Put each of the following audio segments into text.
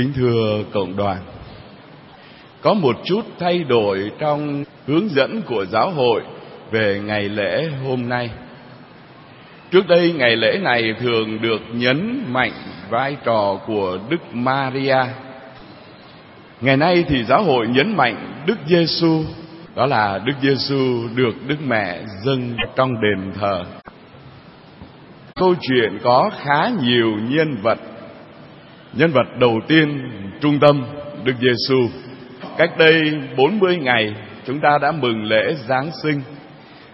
Kính thưa cộng đoàn, có một chút thay đổi trong hướng dẫn của giáo hội về ngày lễ hôm nay. Trước đây ngày lễ này thường được nhấn mạnh vai trò của Đức Maria. Ngày nay thì giáo hội nhấn mạnh Đức Giêsu, đó là Đức Giêsu được Đức Mẹ dâng trong đền thờ. Câu chuyện có khá nhiều nhân vật. Nhân vật đầu tiên trung tâm Đức Giêsu. Cách đây 40 ngày chúng ta đã mừng lễ Giáng sinh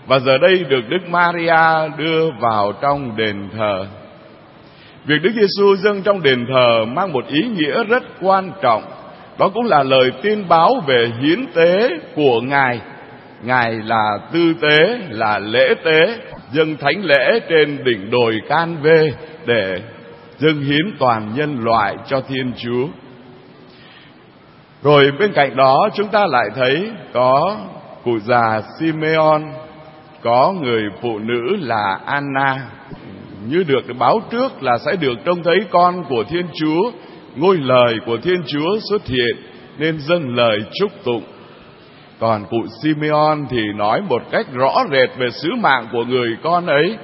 và giờ đây được Đức Maria đưa vào trong đền thờ. Việc Đức Giêsu dâng trong đền thờ mang một ý nghĩa rất quan trọng. Đó cũng là lời tin báo về hiến tế của Ngài. Ngài là tư tế, là lễ tế, dâng thánh lễ trên đỉnh đồi Can Vê để dâng hiến toàn nhân loại cho Thiên Chúa. Rồi bên cạnh đó chúng ta lại thấy có cụ già Simeon có người phụ nữ là Anna như được báo trước là sẽ được trông thấy con của Thiên Chúa, ngôi lời của Thiên Chúa xuất hiện nên dâng lời chúc tụng. Còn cụ Simeon thì nói một cách rõ rệt về sứ mạng của người con ấy.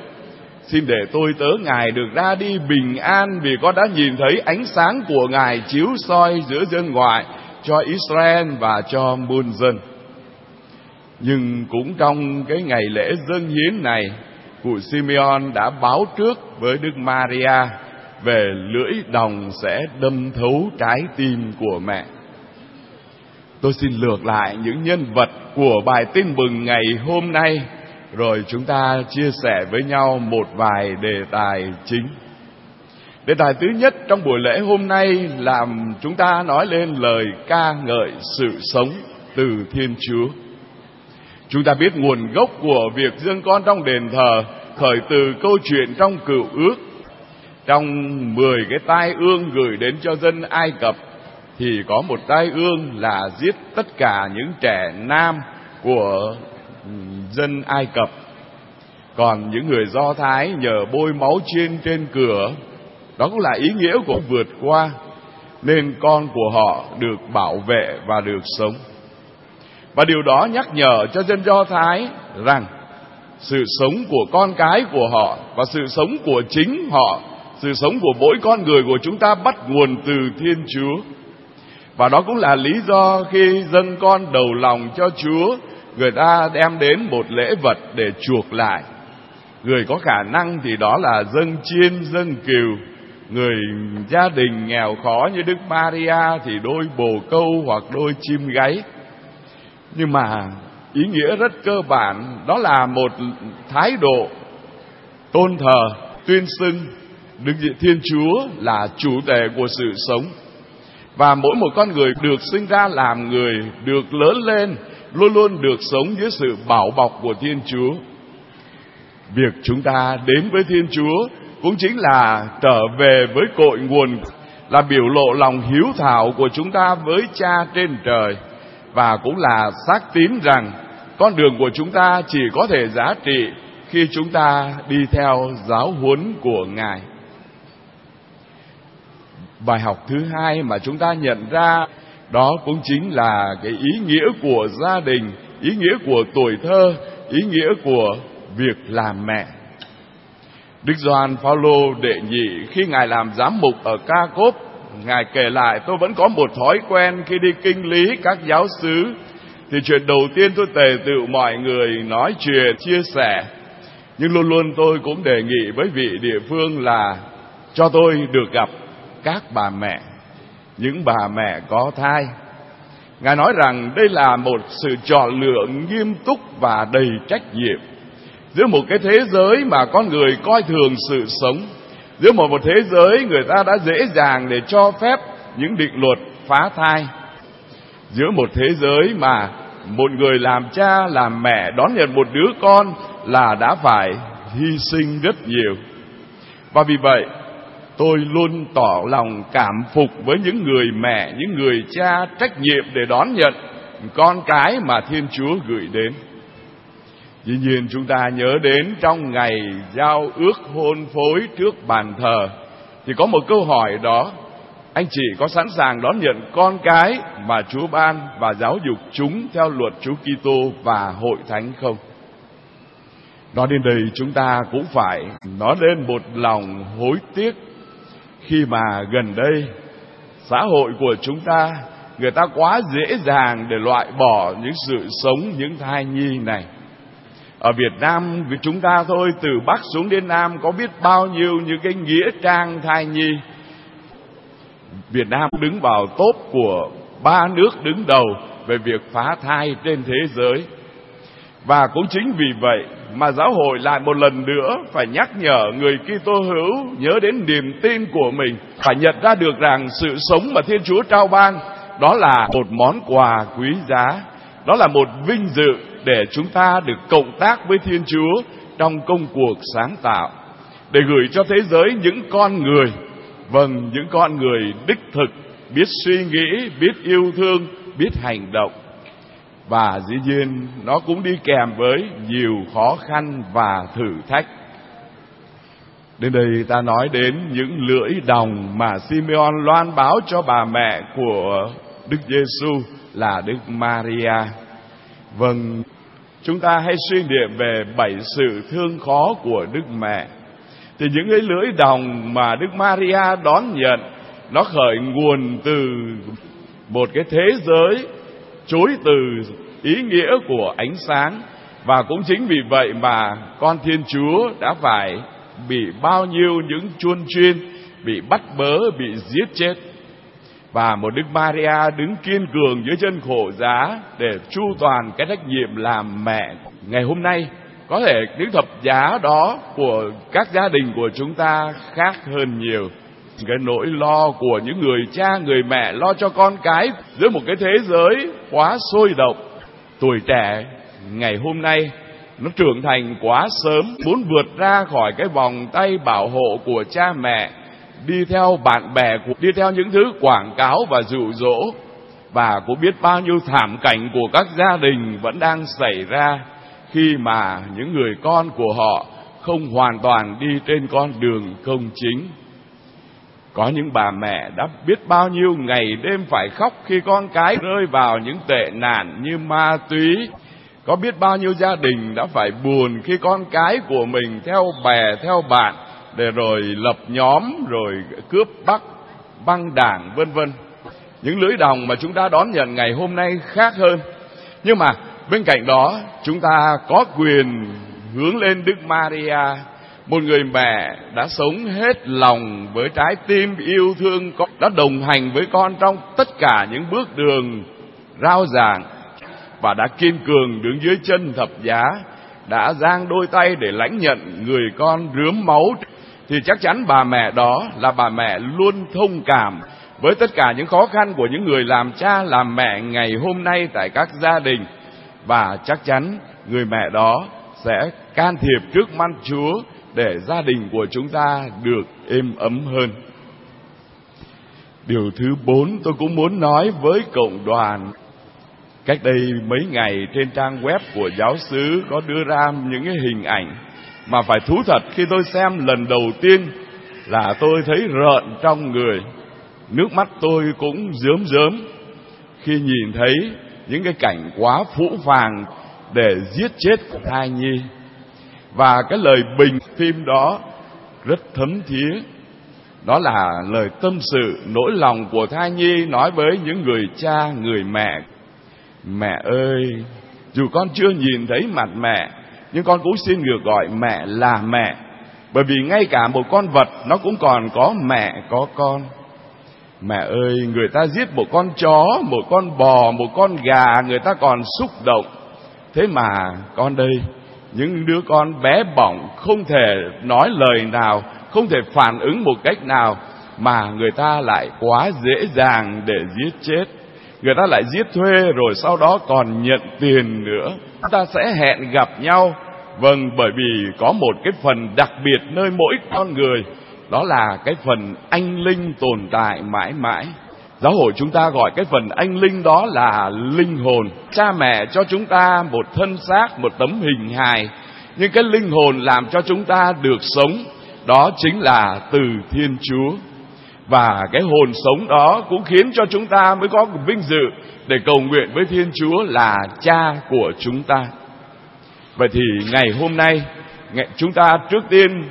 Xin để tôi tớ Ngài được ra đi bình an vì con đã nhìn thấy ánh sáng của Ngài chiếu soi giữa dân ngoại cho Israel và cho muôn dân. Nhưng cũng trong cái ngày lễ dân hiến này, cụ Simeon đã báo trước với Đức Maria về lưỡi đồng sẽ đâm thấu trái tim của mẹ. Tôi xin lược lại những nhân vật của bài tin mừng ngày hôm nay, rồi chúng ta chia sẻ với nhau một vài đề tài chính. Đề tài thứ nhất trong buổi lễ hôm nay làm chúng ta nói lên lời ca ngợi sự sống từ Thiên Chúa. Chúng ta biết nguồn gốc của việc dâng con trong đền thờ khởi từ câu chuyện trong cựu ước. Trong 10 cái tai ương gửi đến cho dân Ai Cập, thì có một tai ương là giết tất cả những trẻ nam của dân Ai Cập. Còn những người Do Thái nhờ bôi máu trên trên cửa, đó cũng là ý nghĩa của vượt qua, nên con của họ được bảo vệ và được sống. Và điều đó nhắc nhở cho dân Do Thái rằng sự sống của con cái của họ và sự sống của chính họ, sự sống của mỗi con người của chúng ta bắt nguồn từ Thiên Chúa. Và đó cũng là lý do khi dâng con đầu lòng cho Chúa, người ta đem đến một lễ vật để chuộc lại. Người có khả năng thì đó là dân chiên, dân kiều. Người gia đình nghèo khó như Đức Maria thì đôi bồ câu hoặc đôi chim gáy nhưng mà ý nghĩa rất cơ bản đó là một thái độ tôn thờ tuyên xưng Đức Thiên Chúa là chủ tể của sự sống và mỗi một con người được sinh ra làm người được lớn lên luôn luôn được sống dưới sự bảo bọc của Thiên Chúa. Việc chúng ta đến với Thiên Chúa cũng chính là trở về với cội nguồn, là biểu lộ lòng hiếu thảo của chúng ta với Cha trên trời và cũng là xác tín rằng con đường của chúng ta chỉ có thể giá trị khi chúng ta đi theo giáo huấn của Ngài. Bài học thứ hai mà chúng ta nhận ra đó cũng chính là cái ý nghĩa của gia đình, ý nghĩa của tuổi thơ, ý nghĩa của việc làm mẹ. Đức Doan Phaolô đệ nhị khi ngài làm giám mục ở Ca Cốp Ngài kể lại tôi vẫn có một thói quen khi đi kinh lý các giáo xứ thì chuyện đầu tiên tôi tề tự mọi người nói chuyện, chia sẻ. Nhưng luôn luôn tôi cũng đề nghị với vị địa phương là cho tôi được gặp các bà mẹ, những bà mẹ có thai. Ngài nói rằng đây là một sự chọn lựa nghiêm túc và đầy trách nhiệm. Giữa một cái thế giới mà con người coi thường sự sống, giữa một một thế giới người ta đã dễ dàng để cho phép những định luật phá thai. Giữa một thế giới mà một người làm cha, làm mẹ đón nhận một đứa con là đã phải hy sinh rất nhiều. Và vì vậy tôi luôn tỏ lòng cảm phục với những người mẹ, những người cha trách nhiệm để đón nhận con cái mà thiên chúa gửi đến Dĩ nhiên chúng ta nhớ đến trong ngày giao ước hôn phối trước bàn thờ, thì có một câu hỏi đó anh chị có sẵn sàng đón nhận con cái mà Chúa ban và giáo dục chúng theo luật Chúa Kitô và hội thánh không? Nói đến đây chúng ta cũng phải nói lên một lòng hối tiếc khi mà gần đây, xã hội của chúng ta, người ta quá dễ dàng để loại bỏ những sự sống, những thai nhi này. Ở Việt Nam, vì chúng ta thôi, từ Bắc xuống đến Nam có biết bao nhiêu những cái nghĩa trang thai nhi. Việt Nam đứng vào top của ba nước đứng đầu về việc phá thai trên thế giới và cũng chính vì vậy mà giáo hội lại một lần nữa phải nhắc nhở người Kitô hữu nhớ đến niềm tin của mình, phải nhận ra được rằng sự sống mà Thiên Chúa trao ban đó là một món quà quý giá, đó là một vinh dự để chúng ta được cộng tác với Thiên Chúa trong công cuộc sáng tạo, để gửi cho thế giới những con người, vâng, những con người đích thực, biết suy nghĩ, biết yêu thương, biết hành động và dĩ nhiên nó cũng đi kèm với nhiều khó khăn và thử thách. Đến đây ta nói đến những lưỡi đồng mà Simeon loan báo cho bà mẹ của Đức Giêsu là Đức Maria. Vâng, chúng ta hãy suy niệm về bảy sự thương khó của Đức Mẹ. Thì những cái lưỡi đồng mà Đức Maria đón nhận nó khởi nguồn từ một cái thế giới chối từ ý nghĩa của ánh sáng. Và cũng chính vì vậy mà con Thiên Chúa đã phải bị bao nhiêu những chuôn chuyên, bị bắt bớ, bị giết chết. Và một Đức Maria đứng kiên cường dưới chân khổ giá để chu toàn cái trách nhiệm làm mẹ. Ngày hôm nay, có thể những thập giá đó của các gia đình của chúng ta khác hơn nhiều. Cái nỗi lo của những người cha, người mẹ lo cho con cái giữa một cái thế giới quá sôi động tuổi trẻ, ngày hôm nay, nó trưởng thành quá sớm, muốn vượt ra khỏi cái vòng tay bảo hộ của cha mẹ, đi theo bạn bè đi theo những thứ quảng cáo và dụ dỗ. Và cũng biết bao nhiêu thảm cảnh của các gia đình vẫn đang xảy ra khi mà những người con của họ không hoàn toàn đi trên con đường công chính có những bà mẹ đã biết bao nhiêu ngày đêm phải khóc khi con cái rơi vào những tệ nạn như ma túy. Có biết bao nhiêu gia đình đã phải buồn khi con cái của mình theo bè, theo bạn để rồi lập nhóm, rồi cướp bắt, băng đảng, vân vân. Những lưỡi đồng mà chúng ta đón nhận ngày hôm nay khác hơn. Nhưng mà bên cạnh đó, chúng ta có quyền hướng lên Đức Maria một người mẹ đã sống hết lòng với trái tim yêu thương con đã đồng hành với con trong tất cả những bước đường rao giảng và đã kiên cường đứng dưới chân thập giá, đã giang đôi tay để lãnh nhận người con rướm máu. Thì chắc chắn bà mẹ đó là bà mẹ luôn thông cảm với tất cả những khó khăn của những người làm cha, làm mẹ ngày hôm nay tại các gia đình. Và chắc chắn người mẹ đó sẽ can thiệp trước mắt Chúa để gia đình của chúng ta được êm ấm hơn. Điều thứ bốn tôi cũng muốn nói với cộng đoàn. Cách đây mấy ngày, trên trang web của giáo xứ có đưa ra những cái hình ảnh mà phải thú thật khi tôi xem lần đầu tiên là tôi thấy rợn trong người. Nước mắt tôi cũng rớm rớm khi nhìn thấy những cái cảnh quá phũ phàng để giết chết thai nhi và cái lời bình phim đó rất thấm thía. Đó là lời tâm sự, nỗi lòng của thai nhi nói với những người cha, người mẹ. Mẹ ơi, dù con chưa nhìn thấy mặt mẹ, nhưng con cũng xin được gọi mẹ là mẹ. Bởi vì ngay cả một con vật, nó cũng còn có mẹ, có con. Mẹ ơi, người ta giết một con chó, một con bò, một con gà, người ta còn xúc động. Thế mà con đây những đứa con bé bỏng không thể nói lời nào, không thể phản ứng một cách nào, mà người ta lại quá dễ dàng để giết chết. Người ta lại giết thuê rồi sau đó còn nhận tiền nữa. Chúng ta sẽ hẹn gặp nhau. Vâng bởi vì có một cái phần đặc biệt nơi mỗi con người. Đó là cái phần anh linh tồn tại mãi mãi giáo hội chúng ta gọi cái phần anh linh đó là linh hồn. Cha mẹ cho chúng ta một thân xác, một tấm hình hài. Nhưng cái linh hồn làm cho chúng ta được sống, đó chính là từ thiên chúa. Và cái hồn sống đó cũng khiến cho chúng ta mới có vinh dự để cầu nguyện với Thiên Chúa là Cha của chúng ta. Vậy thì ngày hôm nay chúng ta trước tiên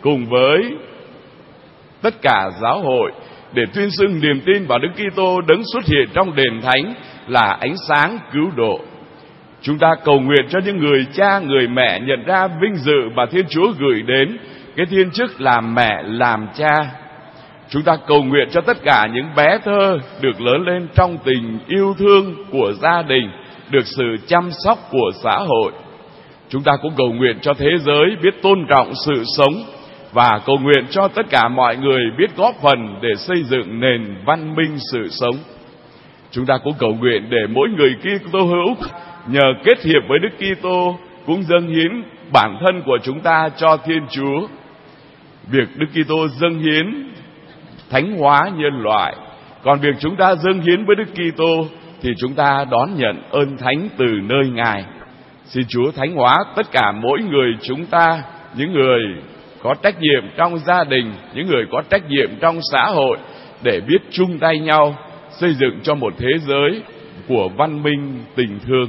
cùng với tất cả giáo hội để tuyên xưng niềm tin vào Đức Kitô đấng xuất hiện trong đền thánh là ánh sáng cứu độ. Chúng ta cầu nguyện cho những người cha, người mẹ nhận ra vinh dự mà Thiên Chúa gửi đến cái thiên chức làm mẹ, làm cha. Chúng ta cầu nguyện cho tất cả những bé thơ được lớn lên trong tình yêu thương của gia đình, được sự chăm sóc của xã hội. Chúng ta cũng cầu nguyện cho thế giới biết tôn trọng sự sống và cầu nguyện cho tất cả mọi người biết góp phần để xây dựng nền văn minh sự sống. Chúng ta cũng cầu nguyện để mỗi người Kitô hữu nhờ kết hiệp với Đức Kitô cũng dâng hiến bản thân của chúng ta cho Thiên Chúa. Việc Đức Kitô dâng hiến thánh hóa nhân loại, còn việc chúng ta dâng hiến với Đức Kitô thì chúng ta đón nhận ơn thánh từ nơi Ngài. Xin Chúa thánh hóa tất cả mỗi người chúng ta, những người có trách nhiệm trong gia đình, những người có trách nhiệm trong xã hội để biết chung tay nhau xây dựng cho một thế giới của văn minh tình thương.